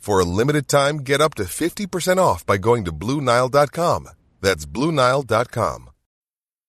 For a limited time, get up to 50% off by going to BlueNile.com. That's BlueNile.com.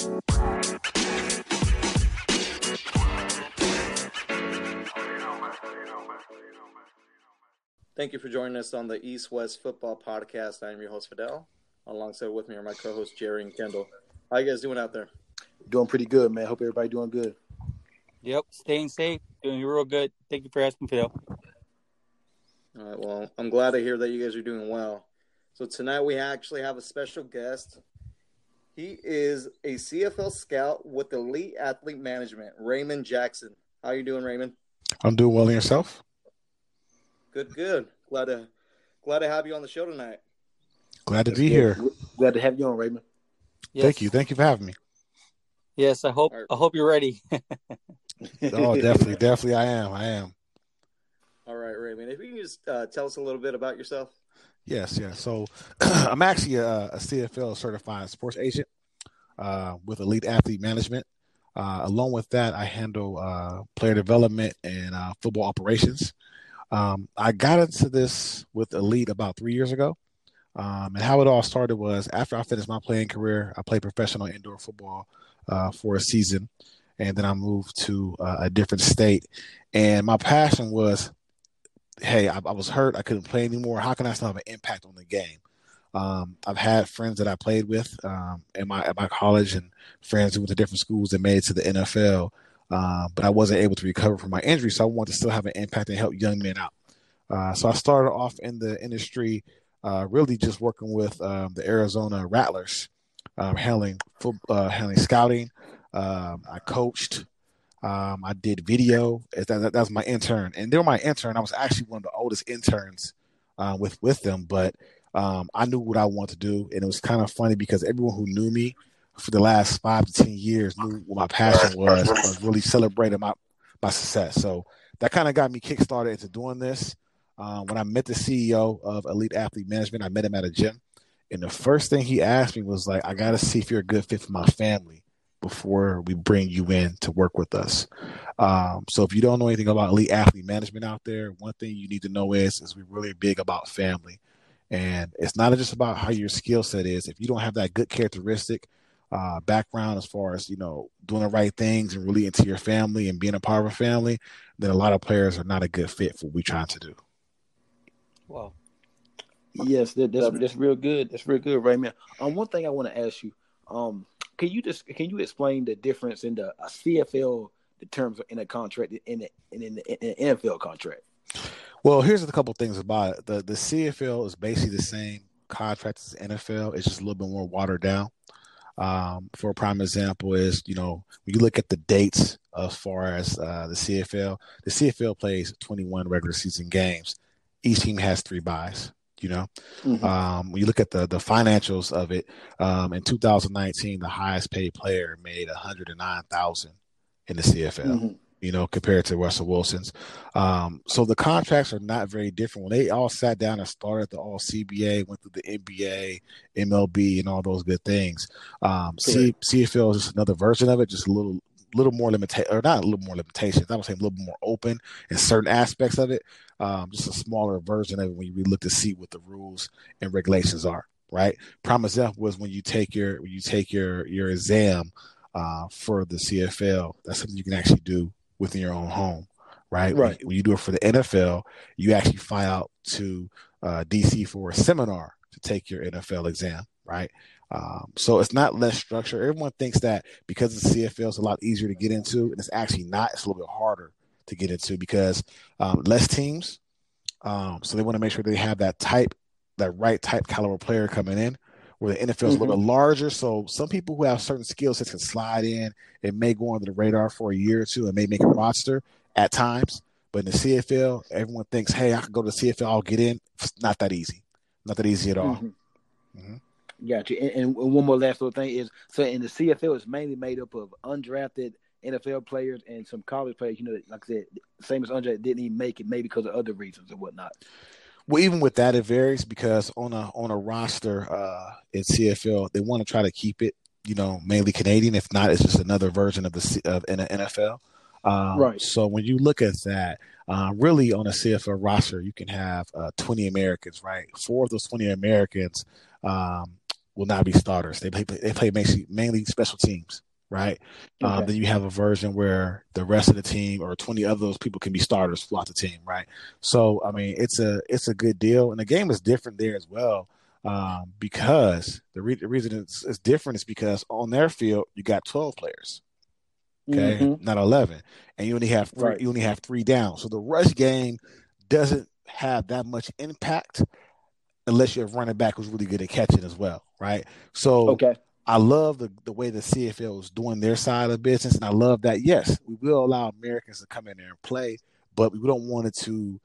Thank you for joining us on the East West Football Podcast. I am your host Fidel. Alongside with me are my co-hosts Jerry and Kendall. How you guys doing out there? Doing pretty good, man. Hope everybody doing good. Yep, staying safe, doing real good. Thank you for asking, Phil. All right. Well, I'm glad to hear that you guys are doing well. So tonight we actually have a special guest. He is a CFL scout with Elite Athlete Management, Raymond Jackson. How you doing, Raymond? I'm doing well in yourself. Good, good. Glad to glad to have you on the show tonight. Glad to be here. Glad to have you on, Raymond. Yes. Thank you. Thank you for having me. Yes, I hope I hope you're ready. Oh, definitely, definitely, I am. I am. All right, Raymond. If you can just uh, tell us a little bit about yourself. Yes, yes. So I'm actually a, a CFL certified sports agent uh, with Elite Athlete Management. Uh, along with that, I handle uh, player development and uh, football operations. Um, I got into this with Elite about three years ago. Um, and how it all started was after I finished my playing career, I played professional indoor football uh, for a season. And then I moved to uh, a different state. And my passion was hey, I, I, was hurt. I couldn't play anymore. How can I still have an impact on the game? Um, I've had friends that I played with um, in my at my college and friends who went to different schools that made it to the NFL, uh, but I wasn't able to recover from my injury. So I wanted to still have an impact and help young men out. Uh, so I started off in the industry, uh, really just working with um, the Arizona Rattlers, um, handling uh, handling scouting. Um, I coached um, I did video. That, that, was my intern, and they were my intern. I was actually one of the oldest interns uh, with with them, but um, I knew what I wanted to do, and it was kind of funny because everyone who knew me for the last five to ten years knew what my passion was, was really celebrating my my success. So that kind of got me kickstarted into doing this. Um, when I met the CEO of Elite Athlete Management, I met him at a gym, and the first thing he asked me was like, "I got to see if you're a good fit for my family." Before we bring you in to work with us. Um, so if you don't know anything about elite athlete management out there, one thing you need to know is is we're really big about family. And it's not just about how your skill set is. If you don't have that good characteristic uh, background as far as you know doing the right things and really into your family and being a part of a family, then a lot of players are not a good fit for what we're trying to do. Wow. Yes, that, that's that's real good. That's real good, right, man. Um, one thing I want to ask you, um, can you just can you explain the difference in the CFL the terms in a contract in the, in, in the, in NFL contract? Well, here's a couple things about it. The the CFL is basically the same contract as NFL. It's just a little bit more watered down. Um, for a prime example is you know when you look at the dates as far as uh, the CFL, the CFL plays 21 regular season games. Each team has three byes you know mm-hmm. um, when you look at the the financials of it um, in 2019 the highest paid player made 109000 in the cfl mm-hmm. you know compared to russell wilson's um, so the contracts are not very different when they all sat down and started the all cba went through the nba mlb and all those good things um, C- cfl is just another version of it just a little little more limitation, or not a little more limitations. I would say a little more open in certain aspects of it. Um, just a smaller version of it when you look to see what the rules and regulations are. Right. Prime example was when you take your when you take your your exam uh, for the CFL. That's something you can actually do within your own home. Right. Right. When, when you do it for the NFL, you actually fly out to uh, DC for a seminar to take your NFL exam, right? Um, so it's not less structure. Everyone thinks that because the CFL is a lot easier to get into, and it's actually not. It's a little bit harder to get into because um, less teams. Um, so they want to make sure they have that type, that right type caliber player coming in. Where the NFL is mm-hmm. a little bit larger, so some people who have certain skill sets can slide in. It may go under the radar for a year or two and may make a roster at times. But in the CFL, everyone thinks, "Hey, I can go to the CFL, I'll get in." It's not that easy. Not that easy at all. Mm-hmm. Mm-hmm. Got you. And, and, one more last little thing is so in the CFL, it's mainly made up of undrafted NFL players and some college players. You know, like I said, same as undrafted didn't even make it, maybe because of other reasons or whatnot. Well, even with that, it varies because on a on a roster uh, in CFL, they want to try to keep it, you know, mainly Canadian. If not, it's just another version of the C- of in the NFL. Um, right. So when you look at that, uh, really on a CFL roster, you can have uh, 20 Americans, right? Four of those 20 Americans um, will not be starters. They play they play mainly, mainly special teams, right? Um, okay. Um, then you have a version where the rest of the team or 20 of those people can be starters throughout the team, right? So I mean, it's a it's a good deal, and the game is different there as well. Um, because the, re- the reason it's, it's different is because on their field you got 12 players, okay, mm-hmm. not eleven, and you only have three, right. you only have three down. So the rush game doesn't have that much impact unless you're running back who's really good at catching as well, right? So okay. I love the, the way the CFL is doing their side of business, and I love that. Yes, we will allow Americans to come in there and play, but we don't want it to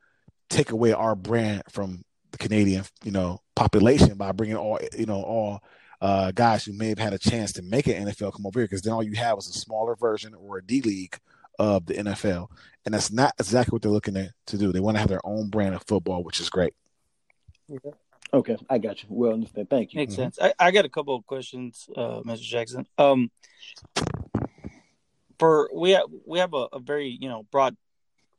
take away our brand from the Canadian, you know, population by bringing all, you know, all uh, guys who may have had a chance to make an NFL come over here because then all you have is a smaller version or a D League of the NFL. And that's not exactly what they're looking at, to do. They want to have their own brand of football, which is great. Okay, I got you. Well understand. Thank you. Makes mm-hmm. sense. I, I got a couple of questions, uh, Mr. Jackson. Um, for we have we have a, a very you know broad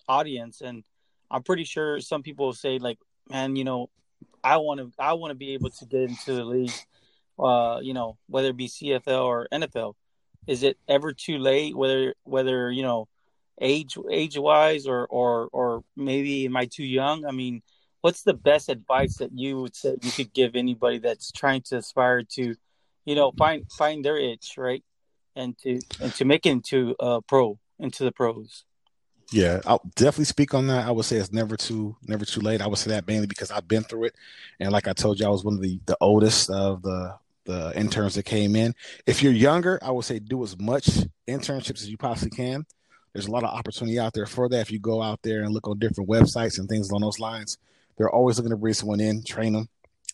audience, and I'm pretty sure some people will say like, man, you know, I want to I want to be able to get into the league uh, you know, whether it be CFL or NFL? Is it ever too late? Whether whether you know, age age wise or or or maybe am I too young? I mean, what's the best advice that you would say you could give anybody that's trying to aspire to, you know, find find their itch, right, and to and to make it into a pro into the pros. Yeah, I'll definitely speak on that. I would say it's never too never too late. I would say that mainly because I've been through it, and like I told you, I was one of the the oldest of the the interns that came in. If you're younger, I would say do as much internships as you possibly can. There's a lot of opportunity out there for that. If you go out there and look on different websites and things along those lines, they're always looking to bring someone in, train them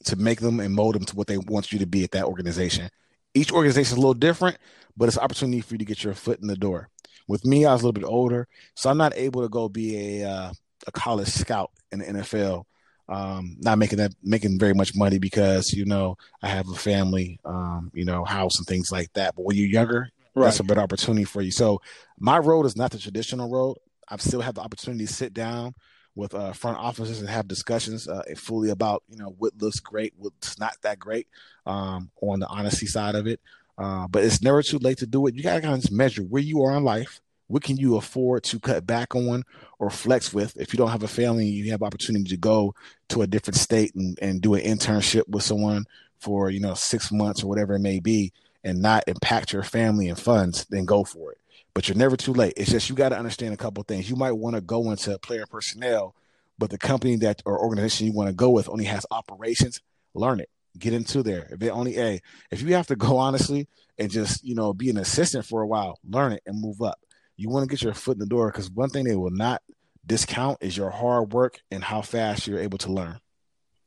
to make them and mold them to what they want you to be at that organization. Each organization is a little different, but it's an opportunity for you to get your foot in the door. With me, I was a little bit older, so I'm not able to go be a uh, a college scout in the NFL um, not making that making very much money because you know I have a family, um, you know, house and things like that. But when you're younger, right. that's a better opportunity for you. So my road is not the traditional road. I still have the opportunity to sit down with uh, front offices and have discussions uh, fully about you know what looks great, what's not that great um, on the honesty side of it. Uh, but it's never too late to do it. You gotta kind of measure where you are in life what can you afford to cut back on or flex with if you don't have a family and you have opportunity to go to a different state and, and do an internship with someone for you know six months or whatever it may be and not impact your family and funds then go for it but you're never too late it's just you got to understand a couple things you might want to go into player personnel but the company that or organization you want to go with only has operations learn it get into there if it only a if you have to go honestly and just you know be an assistant for a while learn it and move up you want to get your foot in the door because one thing they will not discount is your hard work and how fast you're able to learn.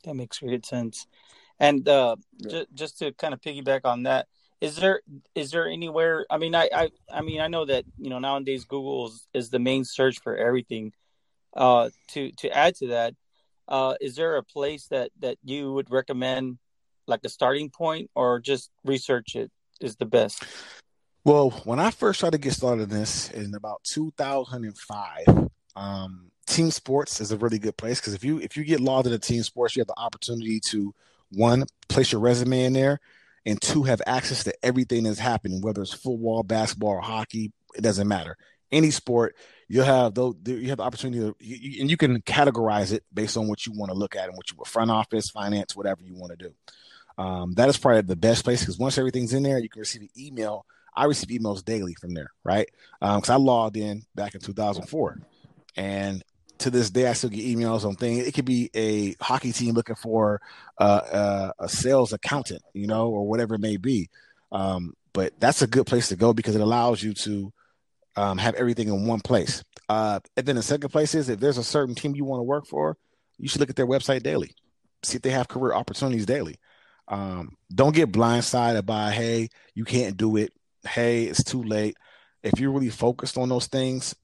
That makes great sense. And uh, yeah. j- just to kind of piggyback on that, is there is there anywhere? I mean, I, I I mean, I know that you know nowadays Google is, the main search for everything. Uh, to to add to that, uh, is there a place that that you would recommend, like a starting point, or just research it is the best? Well, when I first tried to get started in this in about 2005, um, team sports is a really good place because if you if you get logged into team sports, you have the opportunity to one place your resume in there, and two have access to everything that's happening, whether it's football, basketball, hockey. It doesn't matter. Any sport, you'll have though you have the opportunity to, you, and you can categorize it based on what you want to look at and what you front office, finance, whatever you want to do. Um, that is probably the best place because once everything's in there, you can receive an email. I receive emails daily from there, right? Because um, I logged in back in 2004, and to this day, I still get emails on things. It could be a hockey team looking for uh, uh, a sales accountant, you know, or whatever it may be. Um, but that's a good place to go because it allows you to um, have everything in one place. Uh, and then the second place is if there's a certain team you want to work for, you should look at their website daily, see if they have career opportunities daily. Um, don't get blindsided by, hey, you can't do it. Hey, it's too late. If you're really focused on those things,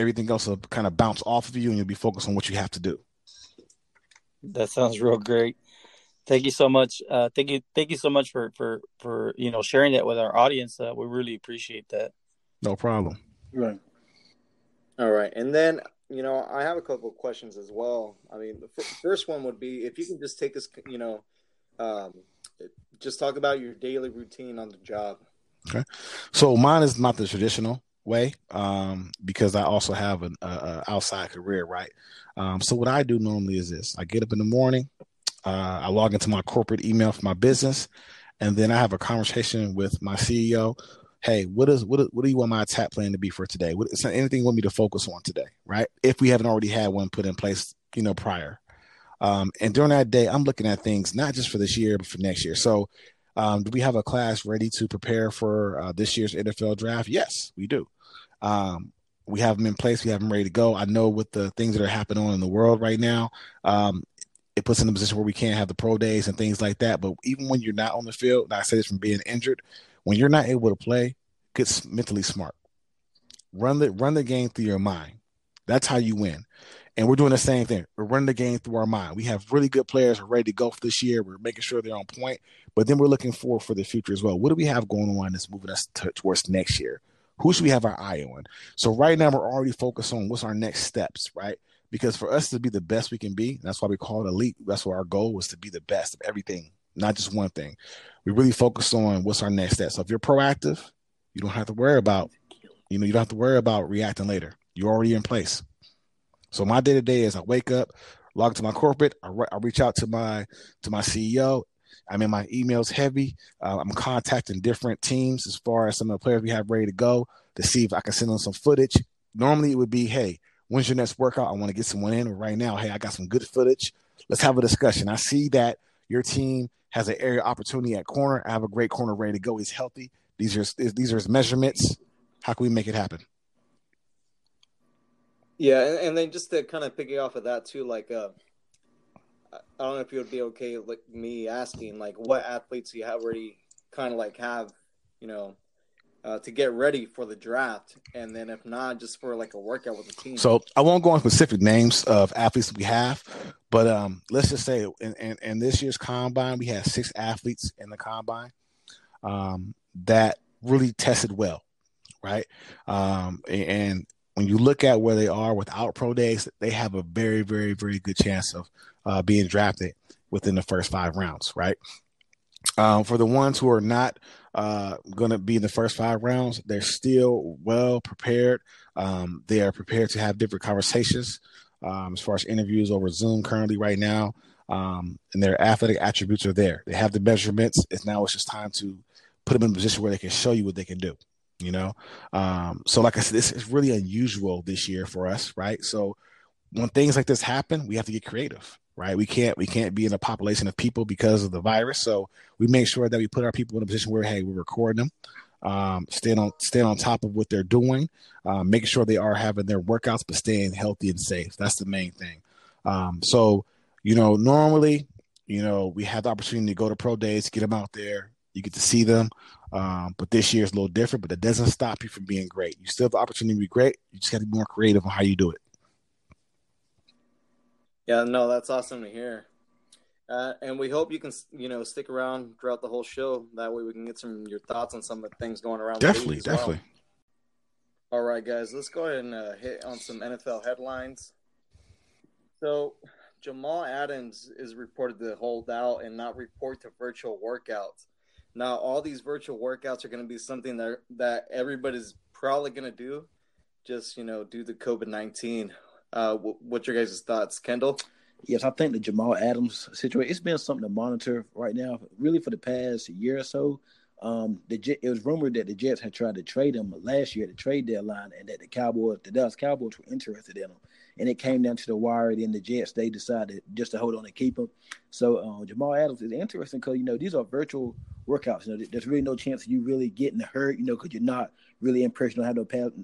everything else will kind of bounce off of you and you'll be focused on what you have to do. That sounds real great. Thank you so much. Uh, thank you. Thank you so much for, for, for, you know, sharing that with our audience. Uh, we really appreciate that. No problem. Right. All right. And then, you know, I have a couple of questions as well. I mean, the f- first one would be if you can just take us, you know, um, just talk about your daily routine on the job. Okay. So mine is not the traditional way um, because I also have an uh, outside career, right? Um, so what I do normally is this: I get up in the morning, uh, I log into my corporate email for my business, and then I have a conversation with my CEO. Hey, what is what? What do you want my attack plan to be for today? What is anything you want me to focus on today? Right? If we haven't already had one put in place, you know, prior. Um, and during that day, I'm looking at things not just for this year, but for next year. So, um, do we have a class ready to prepare for uh, this year's NFL draft? Yes, we do. Um, we have them in place. We have them ready to go. I know with the things that are happening on in the world right now, um, it puts in a position where we can't have the pro days and things like that. But even when you're not on the field, and I say this from being injured, when you're not able to play, get mentally smart. Run the run the game through your mind. That's how you win. And we're doing the same thing. We're running the game through our mind. We have really good players who are ready to go for this year. We're making sure they're on point, but then we're looking forward for the future as well. What do we have going on that's moving us t- towards next year? Who should we have our eye on? So right now we're already focused on what's our next steps, right? Because for us to be the best we can be, that's why we call it elite. That's what our goal was to be the best of everything, not just one thing. We really focus on what's our next step. So if you're proactive, you don't have to worry about, you know, you don't have to worry about reacting later. You're already in place. So my day to day is I wake up, log to my corporate, I, re- I reach out to my to my CEO. I'm in my emails heavy. Uh, I'm contacting different teams as far as some of the players we have ready to go to see if I can send them some footage. Normally it would be, hey, when's your next workout? I want to get someone in. Right now, hey, I got some good footage. Let's have a discussion. I see that your team has an area opportunity at corner. I have a great corner ready to go. He's healthy. These are these are his measurements. How can we make it happen? Yeah, and, and then just to kind of piggy off of that too, like uh, I don't know if you would be okay like me asking like what athletes you have already kind of like have you know uh, to get ready for the draft, and then if not, just for like a workout with the team. So I won't go on specific names of athletes we have, but um, let's just say in, in, in, this year's combine, we had six athletes in the combine um, that really tested well, right? Um, and when you look at where they are without pro days, they have a very, very, very good chance of uh, being drafted within the first five rounds, right? Um, for the ones who are not uh, going to be in the first five rounds, they're still well prepared. Um, they are prepared to have different conversations um, as far as interviews over Zoom currently right now. Um, and their athletic attributes are there. They have the measurements. It's now it's just time to put them in a position where they can show you what they can do you know? Um, so like i said this is really unusual this year for us right? So when things like this happen we have to get creative right? We can't we can't be in a population of people because of the virus. So we make sure that we put our people in a position where hey we're recording them um, staying on staying on top of what they're doing um, making sure they are having their workouts but staying healthy and safe. That's the main thing. Um, so you know normally you know we have the opportunity to go to pro days get them out there. You get to see them um, but this year is a little different, but that doesn't stop you from being great. You still have the opportunity to be great. You just got to be more creative on how you do it. Yeah, no, that's awesome to hear. Uh, and we hope you can, you know, stick around throughout the whole show. That way we can get some your thoughts on some of the things going around. Definitely, definitely. Well. All right, guys, let's go ahead and uh, hit on some NFL headlines. So, Jamal Adams is reported to hold out and not report to virtual workouts. Now, all these virtual workouts are going to be something that that everybody's probably going to do, just you know due to COVID nineteen. Uh, what's your guys' thoughts, Kendall? Yes, I think the Jamal Adams situation. It's been something to monitor right now, really for the past year or so. Um, the it was rumored that the Jets had tried to trade him last year at the trade deadline, and that the Cowboys, the Dallas Cowboys, were interested in him. And it came down to the wire. Then the Jets they decided just to hold on and keep him. So uh, Jamal Adams is interesting because you know these are virtual workouts. You know, there's really no chance of you really getting hurt. You know, because you're not really in person, don't have no pads,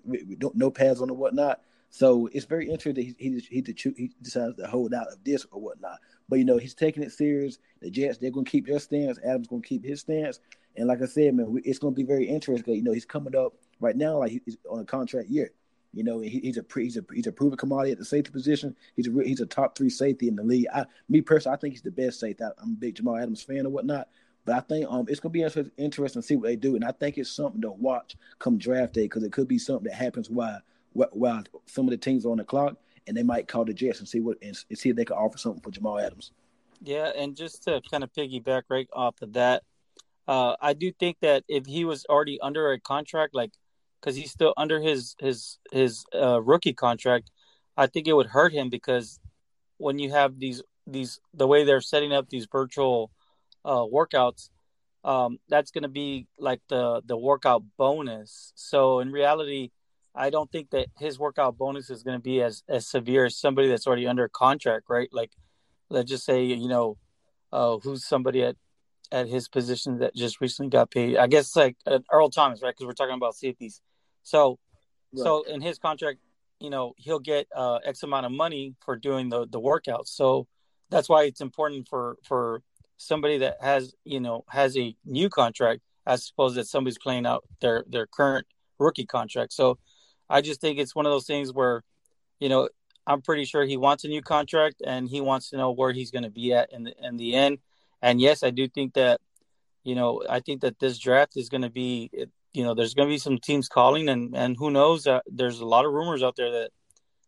no pads on or whatnot. So it's very interesting. He he he, he decides to hold out of this or whatnot. But you know he's taking it serious. The Jets they're going to keep their stance. Adams going to keep his stance. And like I said, man, it's going to be very interesting. You know he's coming up right now like he's on a contract year. You know he, he's a he's a he's a proven commodity at the safety position. He's a he's a top three safety in the league. I me personally, I think he's the best safety. I'm a big Jamal Adams fan or whatnot. But I think um, it's gonna be interesting to see what they do, and I think it's something to watch come draft day because it could be something that happens while while some of the teams are on the clock, and they might call the Jets and see what and see if they can offer something for Jamal Adams. Yeah, and just to kind of piggyback right off of that, uh, I do think that if he was already under a contract, like because he's still under his his his uh, rookie contract, I think it would hurt him because when you have these these the way they're setting up these virtual uh, workouts, um, that's going to be like the the workout bonus. So in reality, I don't think that his workout bonus is going to be as as severe as somebody that's already under contract, right? Like, let's just say you know, uh, who's somebody at at his position that just recently got paid. I guess like uh, Earl Thomas, right? Because we're talking about safeties. So, right. so in his contract, you know, he'll get uh, X amount of money for doing the the workouts. So that's why it's important for for somebody that has you know has a new contract as opposed that somebody's playing out their their current rookie contract. So I just think it's one of those things where, you know, I'm pretty sure he wants a new contract and he wants to know where he's going to be at in the in the end. And yes, I do think that, you know, I think that this draft is going to be, you know, there's going to be some teams calling, and and who knows? Uh, there's a lot of rumors out there that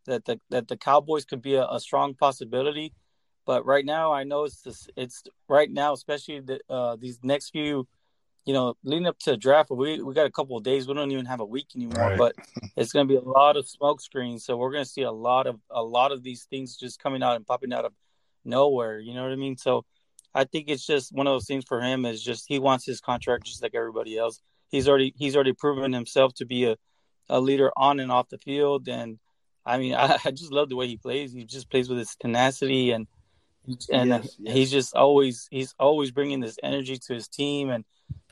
that the that the Cowboys could be a, a strong possibility. But right now, I know it's this, it's right now, especially the, uh, these next few, you know, leading up to the draft. We we got a couple of days. We don't even have a week anymore. Right. But it's going to be a lot of smoke screens. So we're going to see a lot of a lot of these things just coming out and popping out of nowhere. You know what I mean? So I think it's just one of those things for him is just he wants his contract just like everybody else. He's already he's already proven himself to be a, a leader on and off the field. And I mean, I, I just love the way he plays. He just plays with his tenacity and and yes, yes. he's just always he's always bringing this energy to his team, and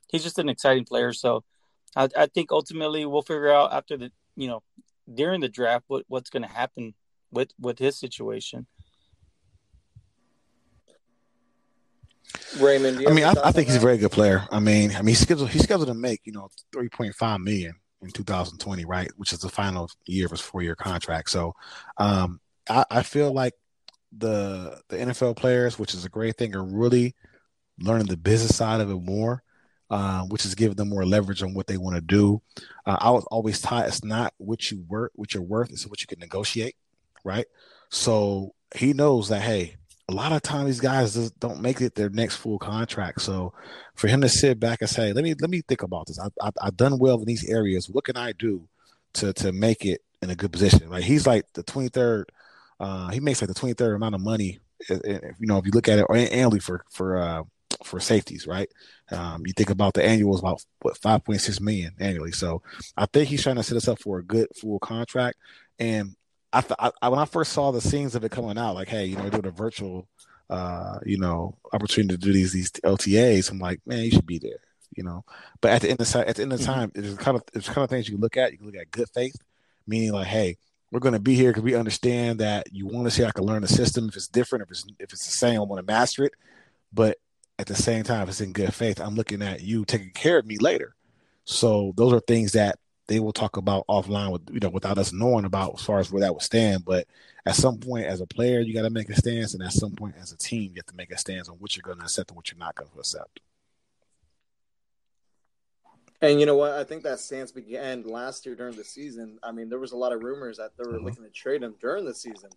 he's just an exciting player. So I, I think ultimately we'll figure out after the you know during the draft what what's going to happen with with his situation. Raymond, I mean, I, I think he's a very good player. I mean, I mean, he's scheduled he's scheduled to make you know three point five million in 2020, right? Which is the final year of his four year contract. So, um, I, I feel like the the NFL players, which is a great thing, are really learning the business side of it more, uh, which is giving them more leverage on what they want to do. Uh, I was always taught it's not what you work, what you're worth, it's what you can negotiate, right? So he knows that hey, a lot of times these guys just don't make it their next full contract. So for him to sit back and say, let me let me think about this. I, I, I've done well in these areas. What can I do to to make it in a good position? Like he's like the 23rd uh, he makes like the 23rd amount of money, if, you know, if you look at it annually for for uh, for safeties, right? Um, you think about the annual is about what 5.6 million annually. So I think he's trying to set us up for a good full contract. And I, th- I when I first saw the scenes of it coming out, like, hey, you know, we're doing a virtual, uh, you know, opportunity to do these these OTAs, I'm like, man, you should be there, you know. But at the end of at the end of mm-hmm. time, it's kind of it's kind of things you can look at. You can look at good faith, meaning like, hey, we're going to be here because we understand that you want to see I can learn the system. If it's different, if it's if it's the same, I want to master it. But at the same time, if it's in good faith, I'm looking at you taking care of me later. So those are things that they will talk about offline with you know without us knowing about as far as where that would stand. But at some point, as a player, you got to make a stance, and at some point, as a team, you have to make a stance on what you're going to accept and what you're not going to accept. And you know what? I think that stance began last year during the season. I mean, there was a lot of rumors that they were mm-hmm. looking to trade him during the season,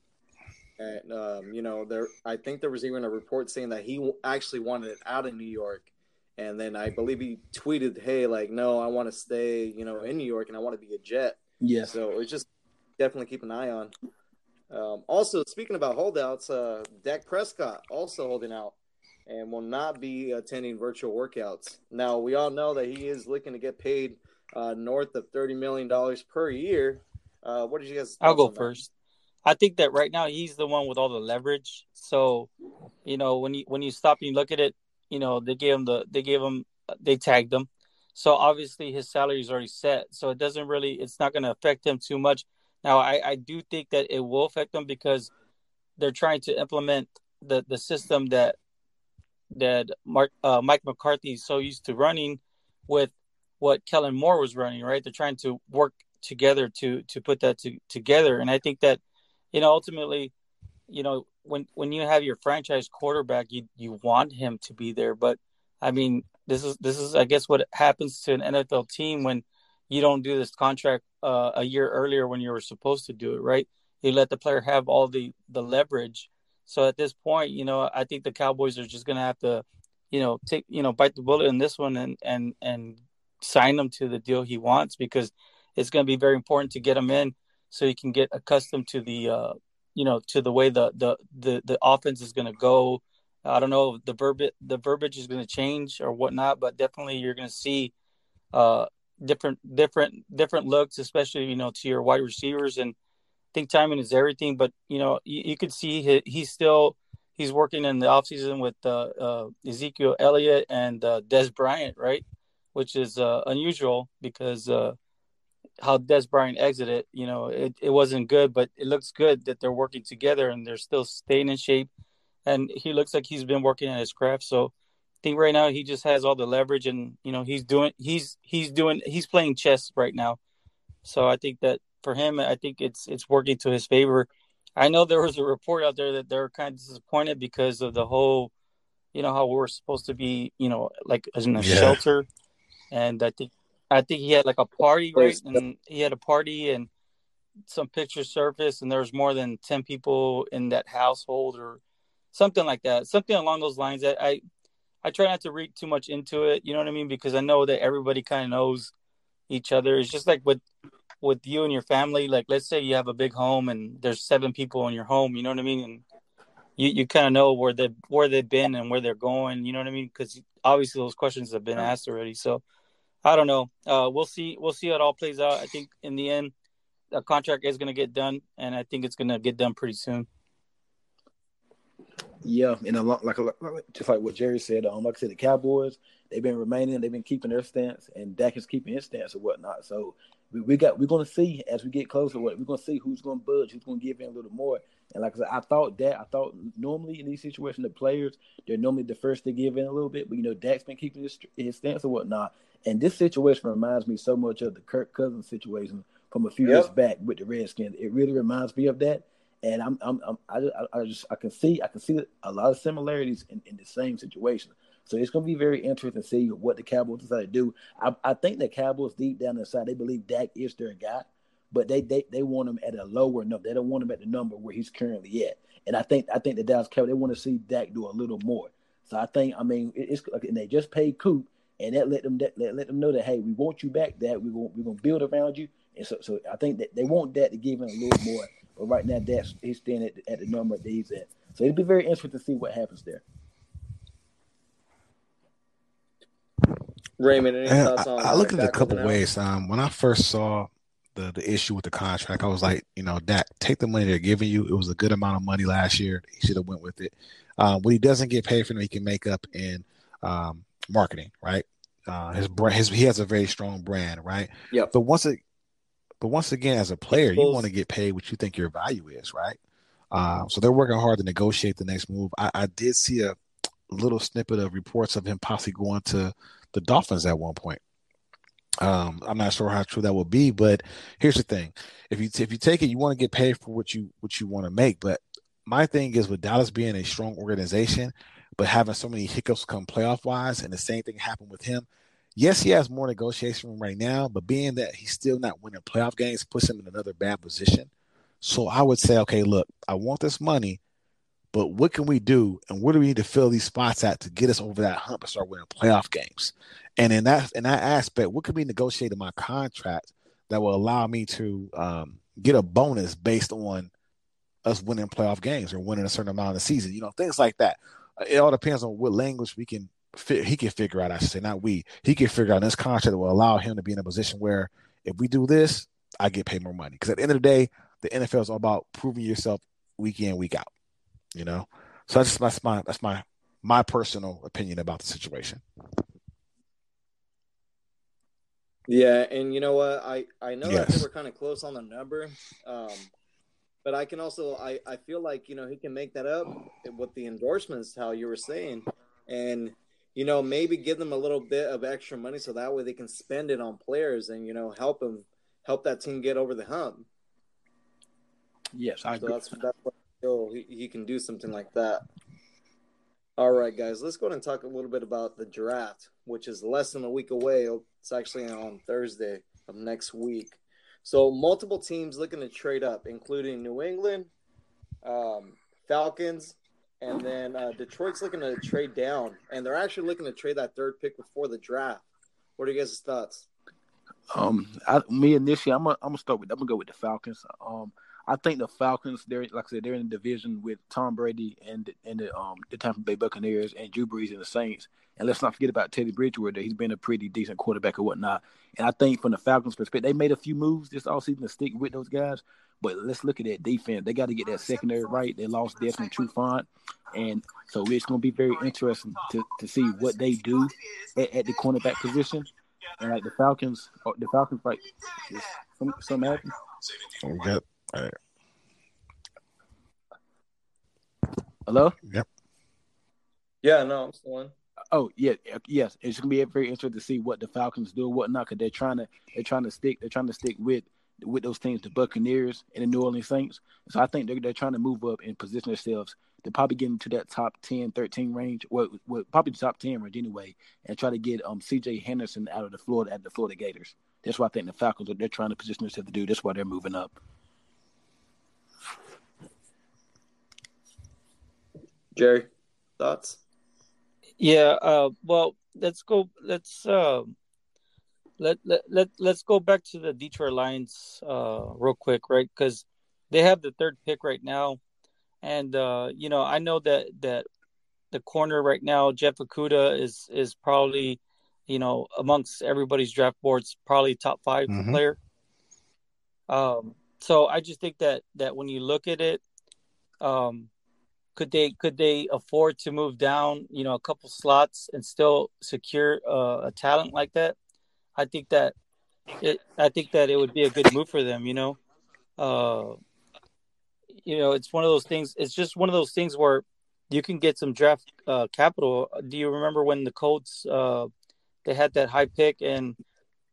and um, you know, there. I think there was even a report saying that he actually wanted it out of New York, and then I believe he tweeted, "Hey, like, no, I want to stay, you know, in New York, and I want to be a Jet." Yeah. So it's just definitely keep an eye on. Um, also, speaking about holdouts, uh, Dak Prescott also holding out and will not be attending virtual workouts. Now, we all know that he is looking to get paid uh, north of $30 million per year. Uh, what did you guys I'll go first. I think that right now he's the one with all the leverage. So, you know, when you when you stop and you look at it, you know, they gave him the they gave him they tagged him. So obviously his salary is already set. So it doesn't really it's not going to affect him too much. Now I I do think that it will affect him because they're trying to implement the the system that that Mark uh, Mike McCarthy is so used to running with what Kellen Moore was running, right? They're trying to work together to to put that to, together, and I think that you know ultimately, you know, when when you have your franchise quarterback, you you want him to be there, but I mean, this is this is I guess what happens to an NFL team when you don't do this contract uh, a year earlier when you were supposed to do it, right? You let the player have all the the leverage so at this point, you know, I think the Cowboys are just going to have to, you know, take, you know, bite the bullet in this one and and and sign him to the deal he wants because it's going to be very important to get him in so he can get accustomed to the, uh, you know, to the way the the the, the offense is going to go. I don't know the verbiage the verbiage is going to change or whatnot, but definitely you're going to see uh, different different different looks, especially you know to your wide receivers and I think timing is everything, but you know, you, you could see he, he's still he's working in the offseason with uh, uh, Ezekiel Elliott and uh, Dez Bryant, right? Which is uh, unusual because uh, how Dez Bryant exited, you know, it, it wasn't good, but it looks good that they're working together and they're still staying in shape. And he looks like he's been working at his craft. So I think right now he just has all the leverage and, you know, he's doing, he's, he's doing, he's playing chess right now. So I think that for him, I think it's it's working to his favor. I know there was a report out there that they're kind of disappointed because of the whole, you know, how we're supposed to be, you know, like in a yeah. shelter, and I think I think he had like a party, right? And he had a party and some pictures surfaced, and there was more than ten people in that household or something like that, something along those lines. That I I try not to read too much into it, you know what I mean, because I know that everybody kind of knows each other. It's just like with with you and your family like let's say you have a big home and there's seven people in your home you know what i mean and you, you kind of know where they where they've been and where they're going you know what i mean because obviously those questions have been asked already so i don't know uh, we'll see we'll see how it all plays out i think in the end a contract is going to get done and i think it's going to get done pretty soon yeah, and a lot like, just like what Jerry said, um, like I said, the Cowboys they've been remaining, they've been keeping their stance, and Dak is keeping his stance or whatnot. So we, we got we're gonna see as we get closer. What we're gonna see who's gonna budge, who's gonna give in a little more. And like I said, I thought that I thought normally in these situations, the players they're normally the first to give in a little bit, but you know Dak's been keeping his, his stance or whatnot. And this situation reminds me so much of the Kirk Cousins situation from a few yep. years back with the Redskins. It really reminds me of that. And I'm, I'm, I'm I, I just, I can see, I can see a lot of similarities in, in the same situation. So it's going to be very interesting to see what the Cowboys decide to do. I, I think the Cowboys deep down inside they believe Dak is their guy, but they they, they want him at a lower number. They don't want him at the number where he's currently at. And I think I think the Dallas Cowboys they want to see Dak do a little more. So I think I mean it's and they just paid Coop and that let them that, let them know that hey we want you back That we're gonna we're gonna build around you and so so I think that they want that to give him a little more. But right now that's he's staying at, at the number that he's at. So it'll be very interesting to see what happens there. Raymond, any thoughts on? I, I looked at it a couple ways. Um, when I first saw the the issue with the contract, I was like, you know, that take the money they're giving you. It was a good amount of money last year. He should have went with it. Um, what he doesn't get paid for, he can make up in um, marketing, right? Uh, his brand, his he has a very strong brand, right? Yeah. But once it, but once again, as a player, you want to get paid what you think your value is, right? Uh, so they're working hard to negotiate the next move. I, I did see a little snippet of reports of him possibly going to the Dolphins at one point. Um, I'm not sure how true that will be, but here's the thing: if you if you take it, you want to get paid for what you what you want to make. But my thing is with Dallas being a strong organization, but having so many hiccups come playoff wise, and the same thing happened with him. Yes, he has more negotiation room right now, but being that he's still not winning playoff games puts him in another bad position. So I would say, okay, look, I want this money, but what can we do, and where do we need to fill these spots at to get us over that hump and start winning playoff games? And in that in that aspect, what can be negotiated in my contract that will allow me to um, get a bonus based on us winning playoff games or winning a certain amount of the season. You know, things like that. It all depends on what language we can fit, he can figure out. I should say, not we. He can figure out this contract that will allow him to be in a position where if we do this, I get paid more money. Because at the end of the day, the NFL is all about proving yourself week in, week out. You know, so that's that's my that's my my personal opinion about the situation. Yeah, and you know what? I I know Yes. that they were kind of close on the number, um, but I can also I I feel like you know he can make that up with the endorsements, how you were saying, and you know maybe give them a little bit of extra money so that way they can spend it on players and you know help them help that team get over the hump. Yes, I So agree. that's that's what I feel he, he can do something like that. All right, guys, let's go ahead and talk a little bit about the draft, which is less than a week away. It's actually on Thursday of next week. So multiple teams looking to trade up, including New England, um, Falcons, and then uh, Detroit's looking to trade down, and they're actually looking to trade that third pick before the draft. What are you guys' thoughts? Um, I, me initially, I'm gonna I'm gonna start with I'm gonna go with the Falcons. Um, I think the Falcons, they're like I said, they're in the division with Tom Brady and and the um the Tampa Bay Buccaneers and Drew Brees and the Saints. And let's not forget about Teddy Bridgewater. He's been a pretty decent quarterback and whatnot. And I think from the Falcons' perspective, they made a few moves this offseason to stick with those guys. But let's look at that defense. They got to get that secondary right. They lost Desmond Trufant. And so it's going to be very interesting to, to see what they do at, at the cornerback position. And like the Falcons, oh, the Falcons, like some some got Hello. Yep. Yeah, no, I'm still in. Oh yeah, yes. It's gonna be very interesting to see what the Falcons do and whatnot because they're trying to they're trying to stick they're trying to stick with with those teams, the Buccaneers and the New Orleans Saints. So I think they're they're trying to move up and position themselves to probably get into that top 10, 13 range. Well, well probably the top ten range anyway, and try to get um C.J. Henderson out of the Florida at the Florida Gators. That's what I think the Falcons are. They're trying to position themselves to do. That's why they're moving up. Jerry, thoughts? Yeah, uh, well, let's go. Let's uh, let let let let's go back to the Detroit Lions uh, real quick, right? Because they have the third pick right now, and uh, you know I know that that the corner right now, Jeff Okudah is is probably you know amongst everybody's draft boards probably top 5 Mhm. player. Um, so I just think that that when you look at it, um, could they could they afford to move down you know a couple slots and still secure uh, a talent like that? I think that it i think that it would be a good move for them you know? Uh you know it's one of those things it's just one of those things where you can get some draft uh capital. Do you remember when the colts uh they had that high pick and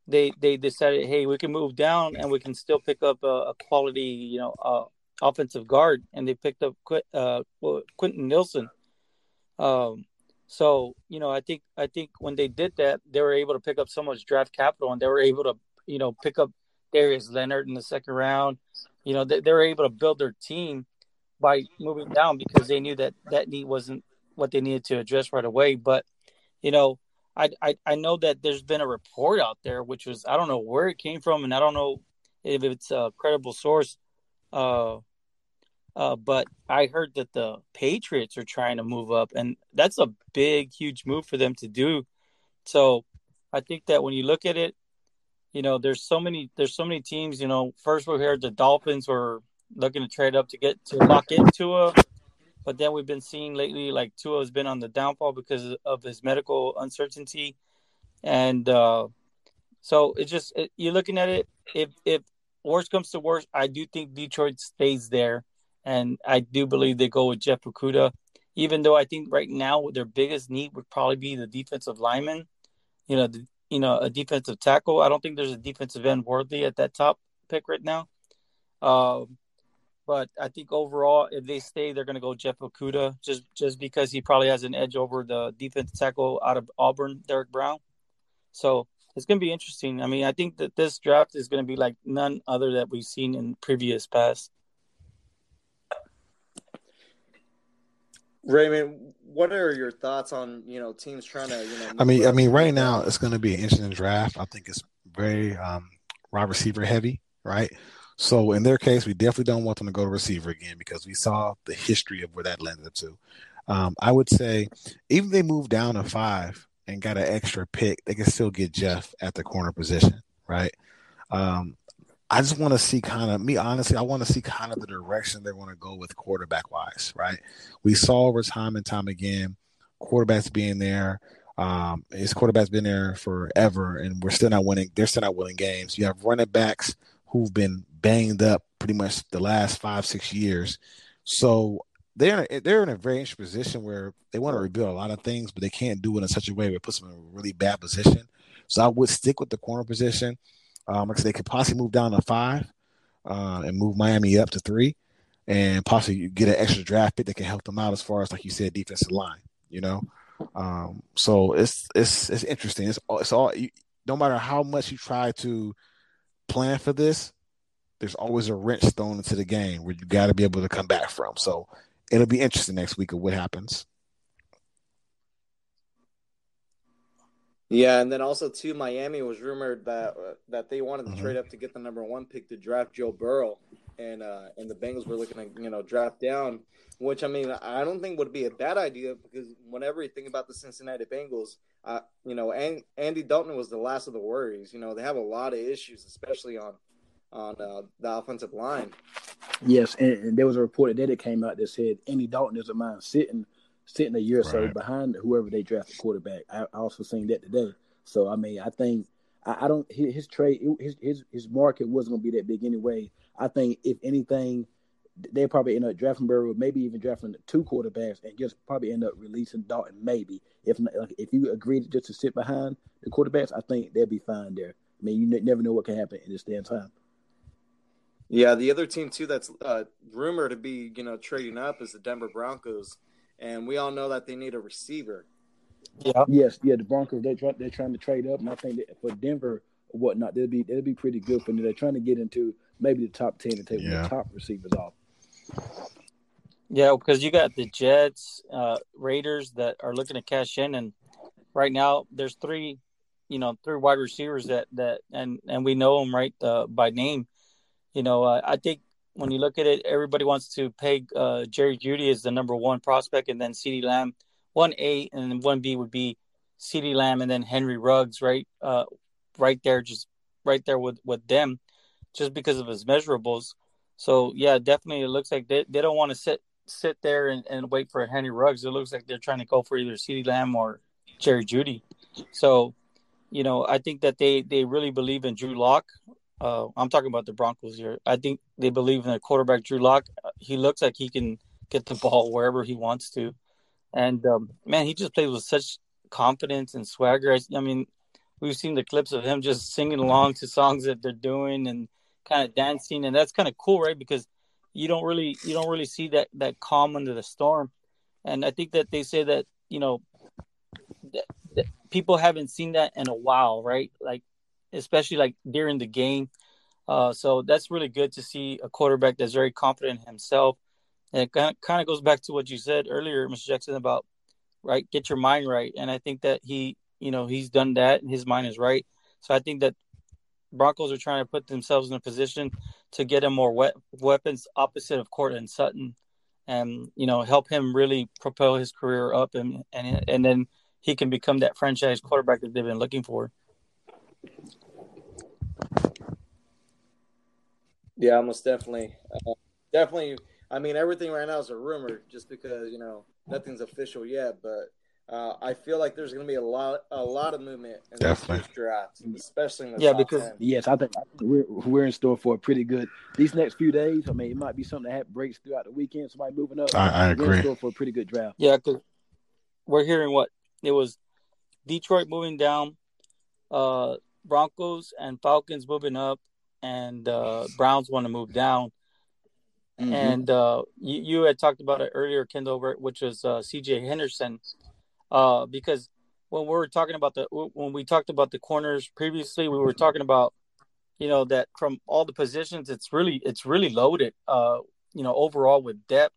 they they decided hey we can move down and we can still pick up a, a quality you know uh offensive guard, and they picked up Qu- uh, Quenton. Um, so you know, I think I think when they did that, they were able to pick up so much draft capital, and they were able to you know pick up Darius Leonard in the second round. You know, they, they were able to build their team by moving down because they knew that that need wasn't what they needed to address right away. But you know, I I, I know that there's been a report out there, which was I don't know where it came from, and I don't know if it's a credible source. Uh, uh, but I heard that the Patriots are trying to move up, and that's a big, huge move for them to do. So I think that when you look at it, you know, there's so many, there's so many teams. You know, first we heard the Dolphins were looking to trade up to get to lock in Tua, but then we've been seeing lately like Tua has been on the downfall because of his medical uncertainty, and uh, so it's just it, you're looking at it. If if worst comes to worst, I do think Detroit stays there and I do believe they go with Jeff Okudah, even though I think right now their biggest need would probably be the defensive lineman. You know, the, you know, a defensive tackle. I don't think there's a defensive end worthy at that top pick right now. Um, but I think overall, if they stay, they're going to go Jeff Okudah just just because he probably has an edge over the defensive tackle out of Auburn, Derrick Brown. So it's going to be interesting. I mean, I think that this draft is going to be like none other that we've seen in previous past. Raymond, what are your thoughts on you know teams trying to you know? I mean, I mean, right now it's going to be an interesting draft. I think it's very um, wide receiver heavy, right? So in their case, we definitely don't want them to go to receiver again because we saw the history of where that led to. Um, I would say even if they move down to five and got an extra pick, they can still get Jeff at the corner position, right? Um, I just want to see kind of me honestly. I want to see kind of the direction they want to go with quarterback wise, right? We saw over time and time again, quarterbacks being there. Um, his quarterback's been there forever, and we're still not winning. They're still not winning games. You have running backs who've been banged up pretty much the last five six years, so they're in a, they're in a very interesting position where they want to rebuild a lot of things, but they can't do it in such a way where it puts them in a really bad position. So I would stick with the corner position. Um, like they could possibly move down to five uh, and move Miami up to three, and possibly get an extra draft pick that can help them out as far as like you said, defensive line. You know, um, so it's it's it's interesting. It's all, it's all you, no matter how much you try to plan for this, there's always a wrench thrown into the game where you got to be able to come back from. So it'll be interesting next week of what happens. Yeah, and then also too, Miami was rumored that uh, that they wanted to Mhm. trade up to get the number one pick to draft Joe Burrow, and uh, and the Bengals were looking to you know draft down, which I mean I don't think would be a bad idea because whenever you think about the Cincinnati Bengals, uh, you know, and Andy Dalton was the last of the worries. You know, they have a lot of issues, especially on on uh, the offensive line. Yes, and, and there was a report that it came out that said Andy Dalton doesn't mind sitting sitting a year or so behind whoever they draft the quarterback. I, I also seen that today. So I mean, I think I, I don't his, his trade his his his market wasn't going to be that big anyway. I think if anything, they probably end up drafting Burrow, maybe even drafting two quarterbacks, and just probably end up releasing Dalton. Maybe if like, if you agree just to sit behind the quarterbacks, I think they'll be fine there. I mean, you ne- never know what can happen in this damn time. Yeah, the other team too that's uh, rumored to be you know trading up is the Denver Broncos, and we all know that they need a receiver. Yeah. Yes, yeah, the Broncos they try, they're trying to trade up, and I think that for Denver or whatnot, they'll be they'll be pretty good for them. They're trying to get into maybe the top ten and take Yeah. the top receivers off. Yeah, because you got the Jets, uh, Raiders that are looking to cash in, and right now there's three, you know, three wide receivers that that and and we know them right uh, by name. You know, uh, I think when you look at it, everybody wants to peg uh, Jerry Jeudy as the number one prospect, and then CeeDee Lamb, one A, and then one B would be CeeDee Lamb, and then Henry Ruggs, right, uh, right there, just right there with with them, just because of his measurables. So yeah, definitely, it looks like they, they don't want to sit sit there and, and wait for Henry Ruggs. It looks like they're trying to go for either CeeDee Lamb or Jerry Jeudy. So, you know, I think that they they really believe in Drew Lock. Uh, I'm talking about the Broncos here. I think they believe in their quarterback Drew Lock. He looks like he can get the ball wherever he wants to, and um, man, he just plays with such confidence and swagger. I, I mean, we've seen the clips of him just singing along to songs that they're doing and kind of dancing, and that's kind of cool, right? Because you don't really you don't really see that that calm under the storm, and I think that they say that you know that, that people haven't seen that in a while, right? Like especially like during the game. Uh, so that's really good to see a quarterback that's very confident in himself. And it kind of goes back to what you said earlier, Mr. Jackson, about right, get your mind right. And I think that he, you know, he's done that, and his mind is right. So I think that Broncos are trying to put themselves in a position to get him more we- weapons opposite of Courtland Sutton, and you know, help him really propel his career up, and and and then he can become that franchise quarterback that they've been looking for. Yeah, most definitely, uh, definitely. I mean, everything right now is a rumor, just because you know nothing's official yet. But uh, I feel like there's going to be a lot, a lot of movement in Definitely. this draft, especially in the Yeah, top because- 10. Yes, I think, I think we're we're in store for a pretty good these next few days. I mean, it might be something that breaks throughout the weekend. Somebody moving up. I, I We're in agree. store for a pretty good draft. Yeah, because we're hearing what it was Detroit moving down, uh, Broncos and Falcons moving up, and uh, Browns want to move down. Mhm. And uh, you, you had talked about it earlier, Kendall, which was uh, C.J. Henderson, uh, because when we were talking about the when we talked about the corners previously, we were talking about you know that from all the positions, it's really it's really loaded. Uh, you know, overall with depth.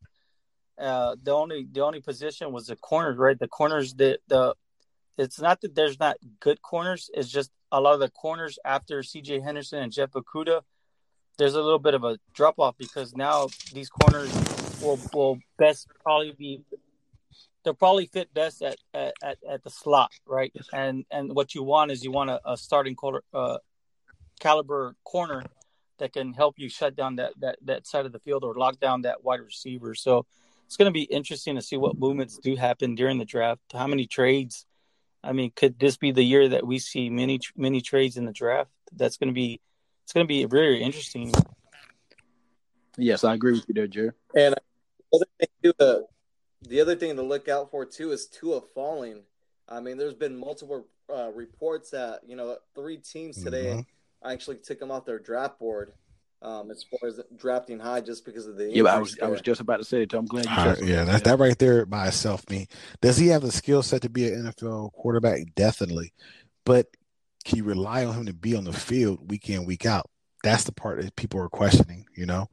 Uh, the only the only position was the corners, right? The corners that the it's not that there's not good corners. It's just a lot of the corners after C.J. Henderson and Jeff Okudah, there's a little bit of a drop off because now these corners will will best probably be they'll probably fit best at at, at the slot, right? And and what you want is you want a, a starting color, uh, caliber corner that can help you shut down that that that side of the field or lock down that wide receiver. So it's going to be interesting to see what movements do happen during the draft. How many trades? I mean, could this be the year that we see many many trades in the draft? That's going to be it's going to be very interesting. Yes, I agree with you there, Jerry. And other thing too, uh, the other thing to look out for too is Tua falling. I mean, there's been multiple uh, reports that you know three teams today mm-hmm. actually took him off their draft board um, as far as drafting high just because of the yeah. I was there. I was just about to say it. I'm glad you uh, yeah, that, that right there by itself. Me, does he have the skill set to be an NFL quarterback? Definitely, but can you rely on him to be on the field week in week out? That's the part that people are questioning. You know,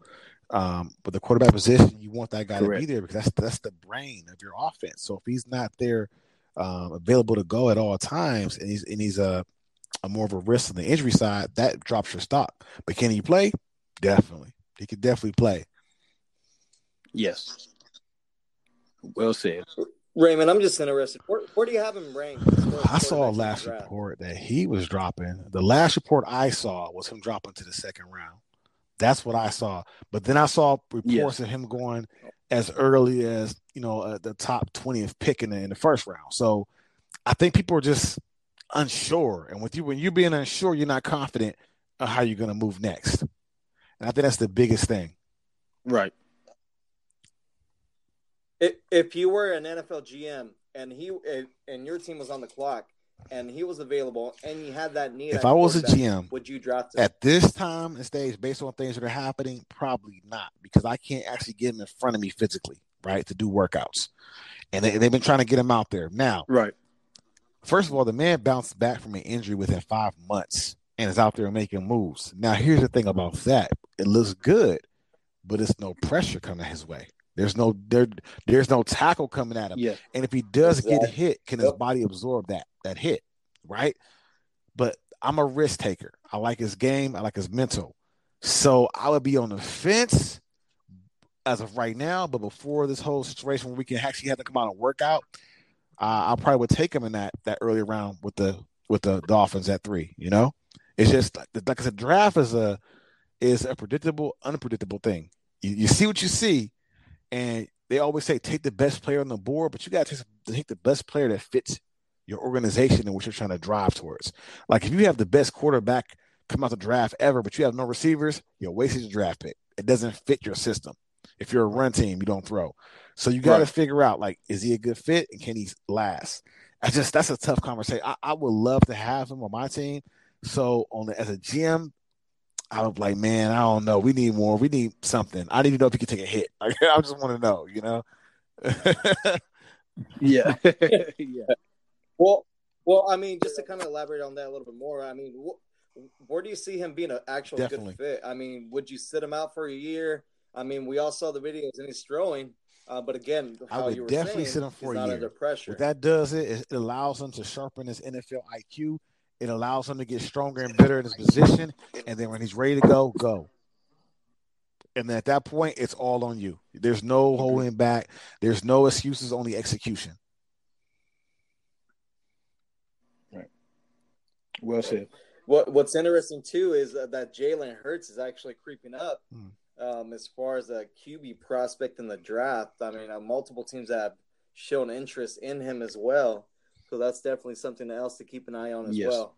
um, but the quarterback position, you want that guy Correct. to be there because that's that's the brain of your offense. So if he's not there, um, available to go at all times, and he's and he's a, a more of a risk on the injury side, that drops your stock. But can he play? Definitely. He could definitely play. Yes. Well said. Raymond, I'm just interested. Where, where do you have him ranked? I saw a last report that he was dropping. The last report I saw was him dropping to the second round. That's what I saw. But then I saw reports yes. of him going as early as you know uh, the top twentieth pick in the, in the first round. So I think people are just unsure, and with you when you're being unsure, you're not confident of how you're going to move next. And I think that's the biggest thing. Right. If you were an NFL GM and he and your team was on the clock and he was available and you had that need, if I was a GM, would you draft him? at this time and stage based on things that are happening? Probably not because I can't actually get him in front of me physically, right, to do workouts, and they, they've been trying to get him out there now. Right. First of all, the man bounced back from an injury within five months and is out there making moves. Now, here's the thing about that: it looks good, but it's no pressure coming his way. There's no there. There's no tackle coming at him. Yeah. And if he does exactly. get hit, can his body absorb that that hit? Right. But I'm a risk taker. I like his game. I like his mental. So I would be on the fence as of right now. But before this whole situation where we can actually have to come out and work out, uh, I probably would take him in that that early round with the with the Dolphins at three. You know. It's just like, like I said, draft is a is a predictable, unpredictable thing. You, you see what you see, and they always say take the best player on the board, but you got to take the best player that fits your organization and what you're trying to drive towards. Like if you have the best quarterback come out the draft ever, but you have no receivers, you're wasting your draft pick. It doesn't fit your system. If you're a run team, you don't throw. So you got to right. figure out like, is he a good fit and can he last? I just that's a tough conversation. I, I would love to have him on my team, so on the, as a GM, I was like, man, I don't know. We need more. We need something. I need to know if he can take a hit. I just want to know, you know. yeah, yeah. Well, well, I mean, just to kind of elaborate on that a little bit more. I mean, wh- where do you see him being an actual Definitely. good fit? I mean, would you sit him out for a year? I mean, we all saw the videos and he's throwing. Uh, but again, I would definitely saying, sit him for a year. under pressure. What that does it, it allows him to sharpen his NFL IQ it allows him to get stronger and better in his position. And then when he's ready to go, go. And at that point, it's all on you. There's no holding back. There's no excuses, only execution. Right. Well said. What What's interesting too is that Jalen Hurts is actually creeping up hmm. um, as far as a QB prospect in the draft. I mean, uh, multiple teams have shown interest in him as well. So that's definitely something else to keep an eye on as yes. well.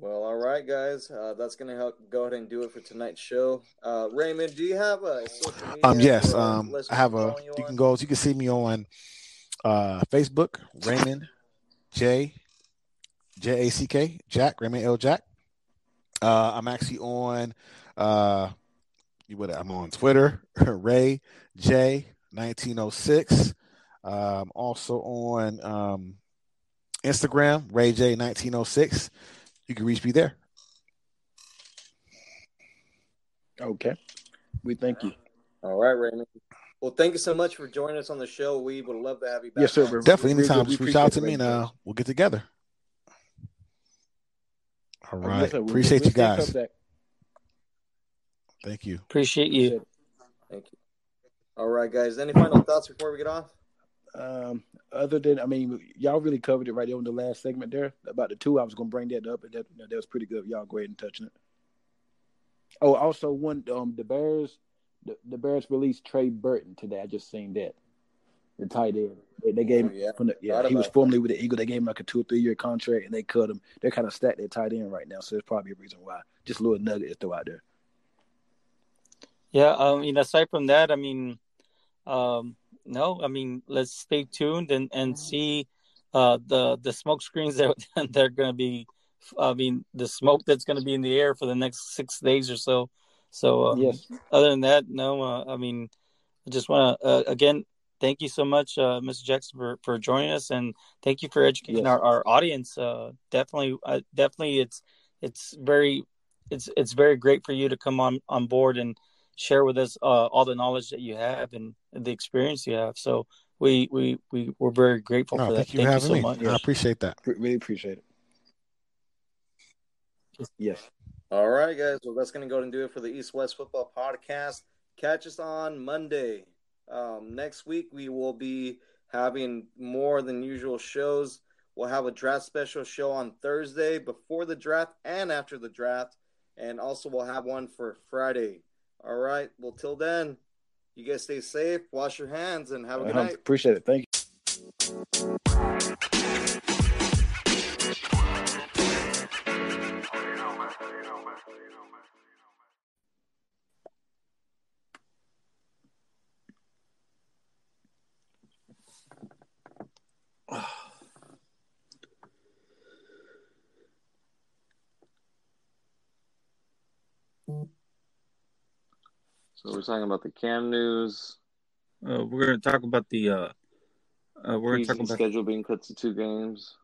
Well, all right, guys. Uh, that's going to help go ahead and do it for tonight's show. Uh, Raymond, do you have a? Um, yes. Um, I have a. You, you can go. You can see me on uh, Facebook, Raymond J J A C K Jack Raymond L Jack. Uh, I'm actually on. Uh, you what? I'm on Twitter, Ray J 1906. Um, also on um, Instagram, Ray J 1906. You can reach me there. Okay. We thank you. All right, Raymond. Well, thank you so much for joining us on the show. We would love to have you back. Yes, sir. Definitely, We- we- anytime. Just reach out to me and uh, we'll get together. All right. Right. yes, sir. We- Appreciate you guys. Thank you. Appreciate you. Thank you. All right, guys. Any final thoughts before we get off? Um, other than, I mean, y'all really covered it right there on the last segment there about the two. I was gonna bring that up, and that you know, that was pretty good. Y'all go ahead and touch on it. Oh, also one, um, the Bears, the, the Bears released Trey Burton today. I just seen that. The tight end. They, they gave Oh, yeah. from the, yeah, he was about formerly with the Eagle. They gave him like a two or three year contract, and they cut him. They're kind of stacked their tight end right now, so there's probably a reason why. Just a little nugget to throw out there. Yeah, I mean, aside from that, I mean, um, no, I mean, let's stay tuned and and see uh, the the smoke screens that they're going to be. I mean, the smoke that's going to be in the air for the next six days or so. So, um, Yes. other than that, no. Uh, I mean, I just want to uh, again thank you so much, uh, Mr. Jackson, for, for joining us, and thank you for educating Yes. our, our audience. Uh, definitely, uh, definitely, it's it's very it's it's very great for you to come on on board and share with us uh, all the knowledge that you have and the experience you have. So we we we we're very grateful No, for that. thank you Thank you so me. much. I appreciate that. Really appreciate it. Yes. All right, guys. Well, that's going to go and do it for the East West Football Podcast. Catch us on Monday. Um, next week, we will be having more than usual shows. We'll have a draft special show on Thursday before the draft and after the draft. And also, we'll have one for Friday. All right. Well, till then, you guys stay safe, wash your hands, and have a good Uh-huh. night. Appreciate it. Thank you. So, we're talking about the Cam news. Uh, we're going to talk about the. Uh, uh, we're going to talk about. schedule being cut to two games.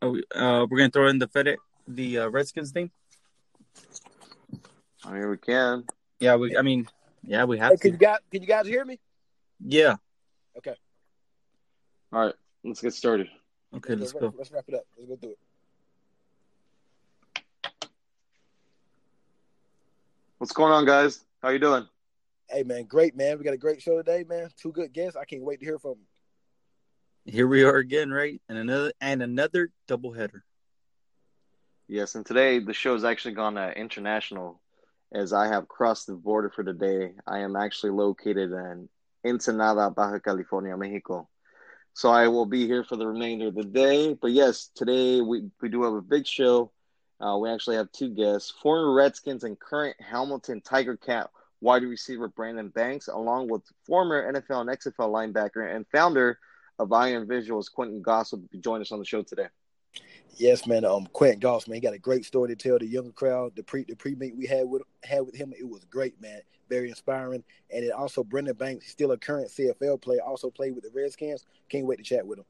Uh, uh, we're going to throw in the Fed, the uh, Redskins thing. I mean, we can. Yeah, we. I mean, yeah, we have Hey, can to. you guys can you guys hear me? Yeah. Okay. All right. Let's get started. Okay, let's go. Let's wrap it up. Let's go through it. What's going on, guys? How you doing? Hey man, great man. We got a great show today, man. Two good guests. I can't wait to hear from them. Here we are again, right? And another and another doubleheader. Yes, and today the show has actually gone uh, international as I have crossed the border for the day. I am actually located in Ensenada, Baja California, Mexico. So I will be here for the remainder of the day. But yes, today we, we do have a big show. Uh, we actually have two guests former Redskins and current Hamilton Tiger Cat wide receiver Brandon Banks, along with former NFL and XFL linebacker and founder of Iron Visuals, Quenton Goss, will join us on the show today. Yes, man. Um, Quenton Goss, man, he got a great story to tell the younger crowd. The pre the pre meet we had with had with him, it was great, man. Very inspiring. And it also Brandon Banks, still a current CFL player, also played with the Redskins. Can't wait to chat with him.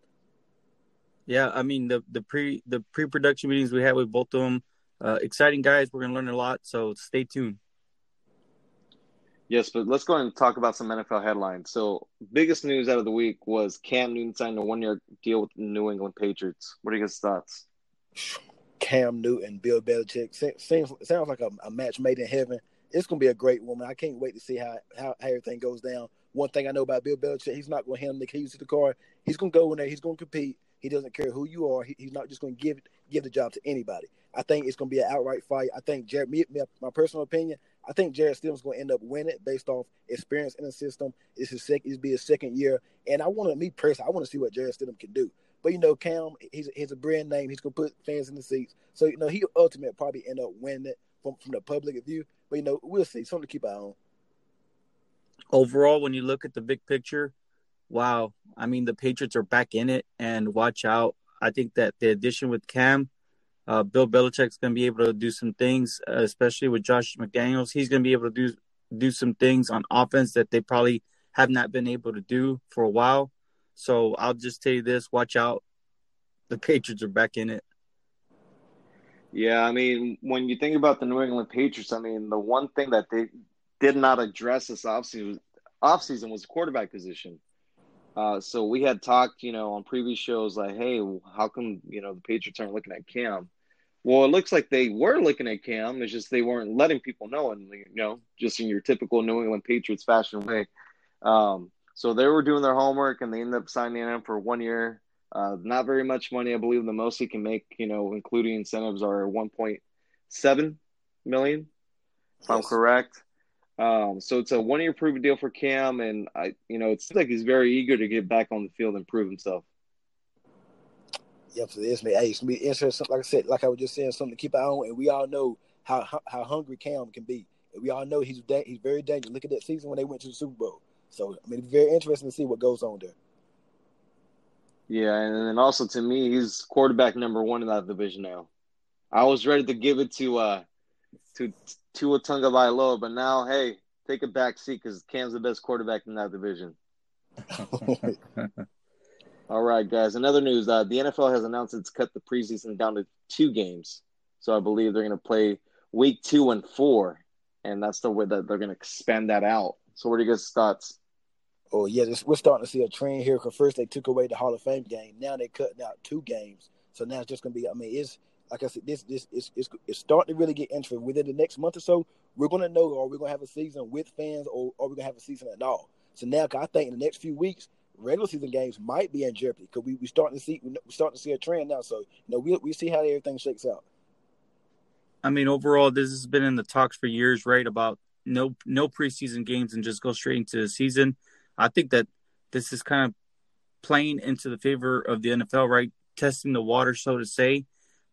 Yeah, I mean the the pre the pre production meetings we had with both of them, uh, exciting guys. We're gonna learn a lot, so stay tuned. Yes, but let's go and talk about some NFL headlines. So, biggest news out of the week was Cam Newton signed a one-year deal with the New England Patriots. What are your guys' thoughts? Cam Newton, Bill Belichick. Seems sounds like a, a match made in heaven. It's gonna be a great woman. I can't wait to see how, how, how everything goes down. One thing I know about Bill Belichick, he's not gonna hand him the keys to the car. He's gonna go in there. He's gonna compete. He doesn't care who you are. He, he's not just gonna give give the job to anybody. I think it's gonna be an outright fight. I think Jarrett, me, my personal opinion, I think Jarrett Stidham's gonna end up winning based off experience in the system. It's his second. It's be his second year, and I want to me personally. I want to see what Jarrett Stidham can do. But you know, Cam, he's he's a brand name. He's gonna put fans in the seats. So you know, he ultimately probably end up winning it from from the public view. But you know, we'll see. Something to keep an eye on. Overall, when you look at the big picture, wow. I mean, the Patriots are back in it, and watch out. I think that the addition with Cam, uh, Bill Belichick's going to be able to do some things, uh, especially with Josh McDaniels. He's going to be able to do do some things on offense that they probably have not been able to do for a while. So I'll just tell you this: watch out. The Patriots are back in it. Yeah, I mean, when you think about the New England Patriots, I mean, the one thing that they did not address this offseason, offseason was the quarterback position. Uh, so we had talked, you know, on previous shows like, hey, how come you know the Patriots aren't looking at Cam? Well, it looks like they were looking at Cam. It's just they weren't letting people know, and you know, just in your typical New England Patriots fashion way. Um, so they were doing their homework, and they ended up signing him for one year. Uh, not very much money, I believe. The most he can make, you know, including incentives, are one point seven million, if yes. I'm correct. Um, so it's a one year proven deal for Cam, and I, you know, it seems like he's very eager to get back on the field and prove himself. Yep, so it's, hey, it's gonna be interesting. Like I said, like I was just saying, something to keep an eye on, and we all know how how hungry Cam can be. And we all know he's he's very dangerous. Look at that season when they went to the Super Bowl. So I mean, it's very interesting to see what goes on there. Yeah, and then also to me, he's quarterback number one in that division now. I was ready to give it to uh to Tua Tagovailoa, but now, hey, take a back seat because Cam's the best quarterback in that division. All right, guys. Another news: uh, the NFL has announced it's cut the preseason down to two games. So I believe they're going to play week two and four, and that's the way that they're going to expand that out. So, what are you guys' thoughts? Oh yeah, this, we're starting to see a trend here. Because first they took away the Hall of Fame game, now they're cutting out two games. So now it's just going to be. I mean, it's like I said, this this is it's, it's starting to really get interesting. Within the next month or so, we're going to know are we going to have a season with fans or are we going to have a season at all. So now, I think in the next few weeks, regular season games might be in jeopardy because we we starting to see we starting to see a trend now. So you know we we see how everything shakes out. I mean, overall, this has been in the talks for years, right? About no no preseason games and just go straight into the season. I think that this is kind of playing into the favor of the NFL, right? Testing the water, so to say.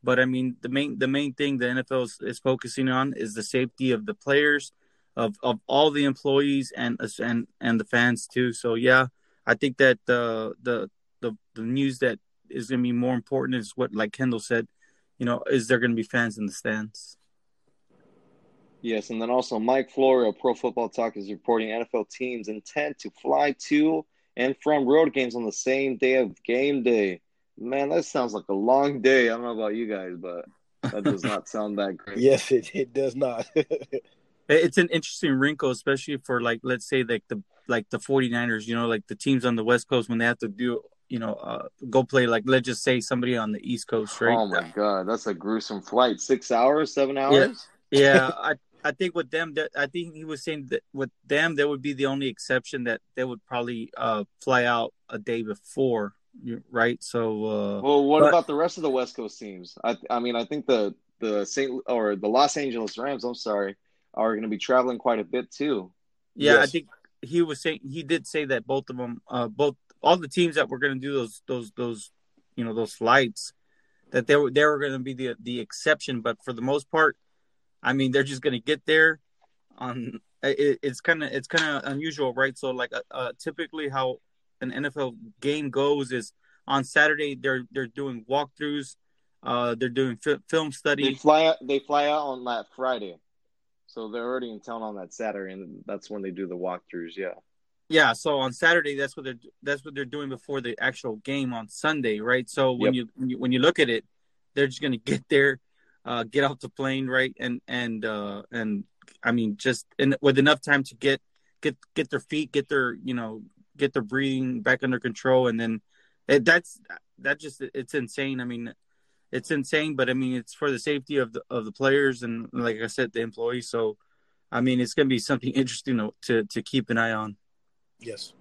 But I mean, the main the main thing the NFL is, is focusing on is the safety of the players, of of all the employees and and and the fans too. So yeah, I think that the the the, the news that is going to be more important is what, like Kendall said, you know, is there going to be fans in the stands? Yes, and then also Mike Florio Pro Football Talk is reporting NFL teams intend to fly to and from road games on the same day of game day. Man, that sounds like a long day. I don't know about you guys, but that does not sound that great. yes, it, it does not. it's an interesting wrinkle, especially for like let's say like the like the 49ers, you know, like the teams on the West Coast when they have to do you know, uh, go play like let's just say somebody on the East Coast, right? Oh my god, that's a gruesome flight. Six hours, seven hours. Yeah, yeah I I think with them that I think he was saying that with them that would be the only exception that they would probably uh, fly out a day before right? So, uh, well, what but, about the rest of the West Coast teams? I, I mean, I think the the Saint or the Los Angeles Rams, I'm sorry, are going to be traveling quite a bit too. Yeah, yes. I think he was saying he did say that both of them, uh, both all the teams that were going to do those those those you know those flights, that they were they were going to be the the exception, but for the most part, I mean, they're just going to get there on. It, it's kind of it's kind of unusual, right? So, like, uh, uh, typically how an NFL game goes is on Saturday they're they're doing walkthroughs, uh, they're doing fi- film study. They fly out. They fly out on that Friday, so they're already in town on that Saturday, and that's when they do the walkthroughs. Yeah. Yeah, so on Saturday, that's what they're that's what they're doing before the actual game on Sunday, right? So when yep. you when you look at it, they're just gonna get there, uh, get off the plane, right, and and uh, and I mean just in, with enough time to get get get their feet, get their you know get their breathing back under control, and then it, that's that just it's insane. I mean, it's insane, but I mean it's for the safety of the of the players and like I said, the employees. So, I mean, it's going to be something interesting to, to to keep an eye on. Yes.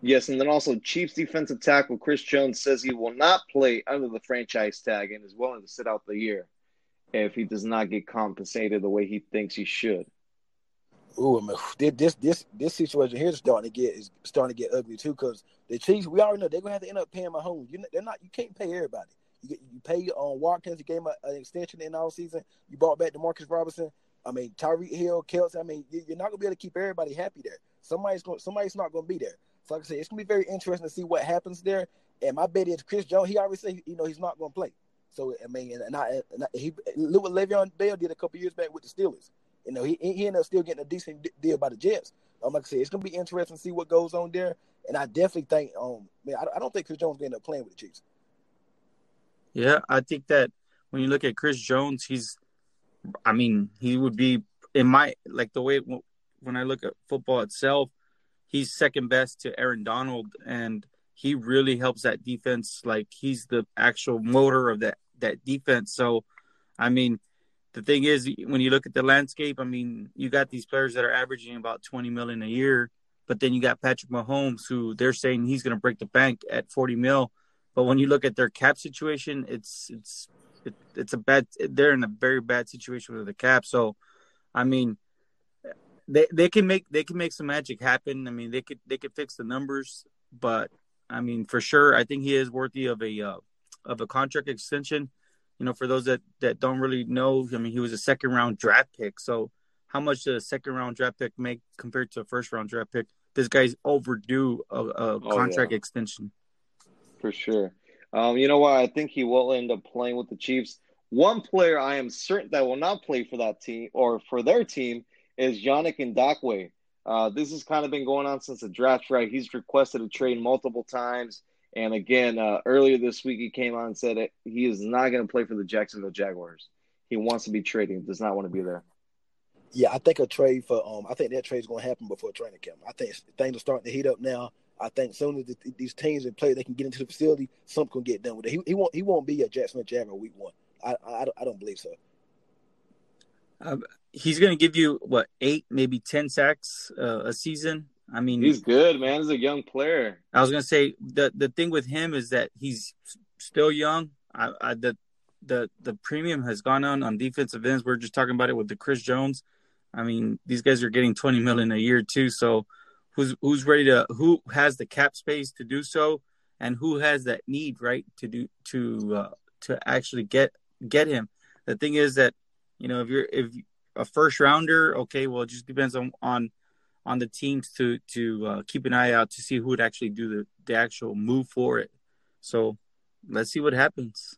Yes, and then also Chiefs defensive tackle Chris Jones says he will not play under the franchise tag and is willing to sit out the year if he does not get compensated the way he thinks he should. Ooh, I mean, this this this situation here is starting to get is starting to get ugly too. Because the Chiefs, we already know they're gonna have to end up paying Mahomes. You they're not. You can't pay everybody. You you pay on um, Watkins. You gave him an extension in all season. You brought back Demarcus Robinson. I mean, Tyreek Hill, Kelce. I mean, you're not gonna be able to keep everybody happy there. Somebody's going. Somebody's not gonna be there. So like I said, it's gonna be very interesting to see what happens there. And my bet is Chris Jones. He already said you know he's not gonna play. So I mean, and I, and I he look what Le'Veon Bell did a couple years back with the Steelers. You know, he he ended up still getting a decent deal by the Jets. Um, like I said, it's gonna be interesting to see what goes on there. And I definitely think, um, man, I, I don't think Chris Jones gonna end up playing with the Chiefs. Yeah, I think that when you look at Chris Jones, he's, I mean, he would be in my like the way when I look at football itself, he's second best to Aaron Donald, and he really helps that defense. Like he's the actual motor of that that defense. So, I mean, the thing is, when you look at the landscape, I mean, you got these players that are averaging about twenty million a year, but then you got Patrick Mahomes, who they're saying he's going to break the bank at forty mil. But when you look at their cap situation, it's it's it, it's a bad. They're in a very bad situation with the cap. So, I mean, they they can make they can make some magic happen. I mean, they could they could fix the numbers, but I mean, for sure, I think he is worthy of a uh, of a contract extension. You know, for those that that don't really know, I mean, he was a second round draft pick. So, how much does a second round draft pick make compared to a first round draft pick? This guy's overdue a, a oh, contract yeah. extension. For sure. Um, you know what? I think he will end up playing with the Chiefs. One player I am certain that will not play for that team or for their team is Yannick Ngakoue. Uh, this has kind of been going on since the draft, right? He's requested a trade multiple times. And again, uh, earlier this week, he came on and said it, he is not going to play for the Jacksonville Jaguars. He wants to be trading, does not want to be there. Yeah, I think a trade for um, I think that trade is going to happen before training camp. I think things are starting to heat up now. I think soon as the, these teams and players they can get into the facility, something can get done with it. He, he won't he won't be a Jacksonville Jaguar week one. I I, I don't believe so. Um, he's going to give you what eight, maybe ten sacks uh, a season. I mean, he's good, man. He's a young player. I was going to say the the thing with him is that he's still young. I, I, the the the premium has gone on on defensive ends. We're just talking about it with the Chris Jones. I mean, these guys are getting twenty million a year too. So, who's who's ready to who has the cap space to do so, and who has that need right to do to uh, to actually get get him. The thing is that you know if you're if a first rounder, okay, well it just depends on on on the teams to to uh, keep an eye out to see who would actually do the the actual move for it. So let's see what happens.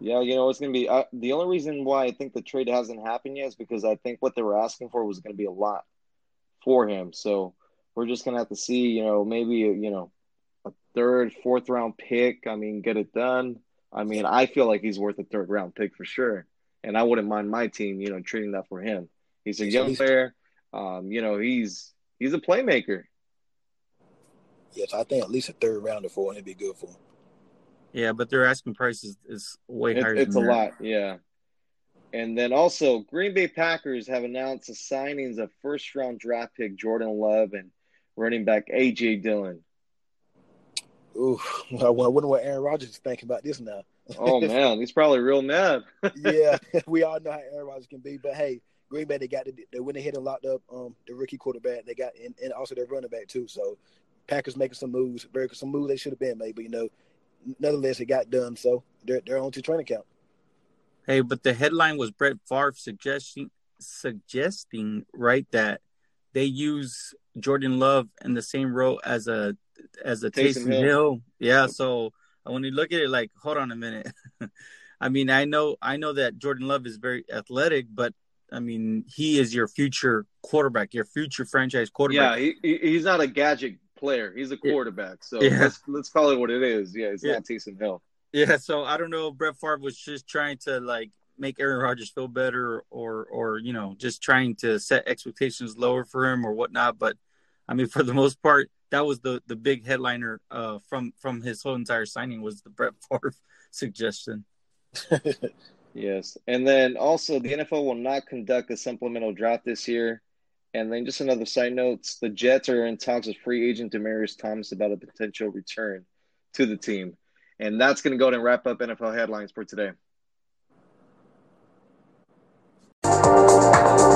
Yeah, you know it's going to be uh, the only reason why I think the trade hasn't happened yet is because I think what they were asking for was going to be a lot for him. So we're just going to have to see, you know, maybe you know a third, fourth round pick. I mean, get it done. I mean, I feel like he's worth a third round pick for sure and I wouldn't mind my team, you know, trading that for him. He's a young player. Um, you know, he's he's a playmaker. Yes, I think at least a third rounder for him would be good for him. Yeah, but their asking price is, is way it, higher. It's a lot, yeah. And then also, Green Bay Packers have announced the signings of first round draft pick Jordan Love and running back AJ Dillon. Ooh, I wonder what Aaron Rodgers is thinking about this now oh man, he's probably real mad. yeah, we all know how Aaron Rodgers can be, but hey, Green Bay they got the, they went ahead and locked up um, the rookie quarterback. They got and, and also their running back too. So Packers making some moves, very some moves they should have been made, but you know, nonetheless it got done. So they're they're on to training camp. Hey, but the headline was Brett Favre suggesting suggesting right that they use Jordan Love in the same role as a as a Taysom, Taysom Hill. Hill. Yeah, so when you look at it, like, hold on a minute. I mean, I know, I know that Jordan Love is very athletic, but I mean, he is your future quarterback, your future franchise quarterback. Yeah, he, he's not a gadget player. He's a quarterback. So yeah. let's let's call it what it is. Yeah, it's yeah. not Taysom Hill. Yeah, so I don't know if Brett Favre was just trying to like make Aaron Rodgers feel better, or or you know just trying to set expectations lower for him or whatnot. But I mean, for the most part, that was the the big headliner uh, from from his whole entire signing was the Brett Favre suggestion. yes, and then also the NFL will not conduct a supplemental draft this year. And then just another side notes: the Jets are in talks with free agent Demaryius Thomas about a potential return to the team, and that's going to go and wrap up NFL headlines for today.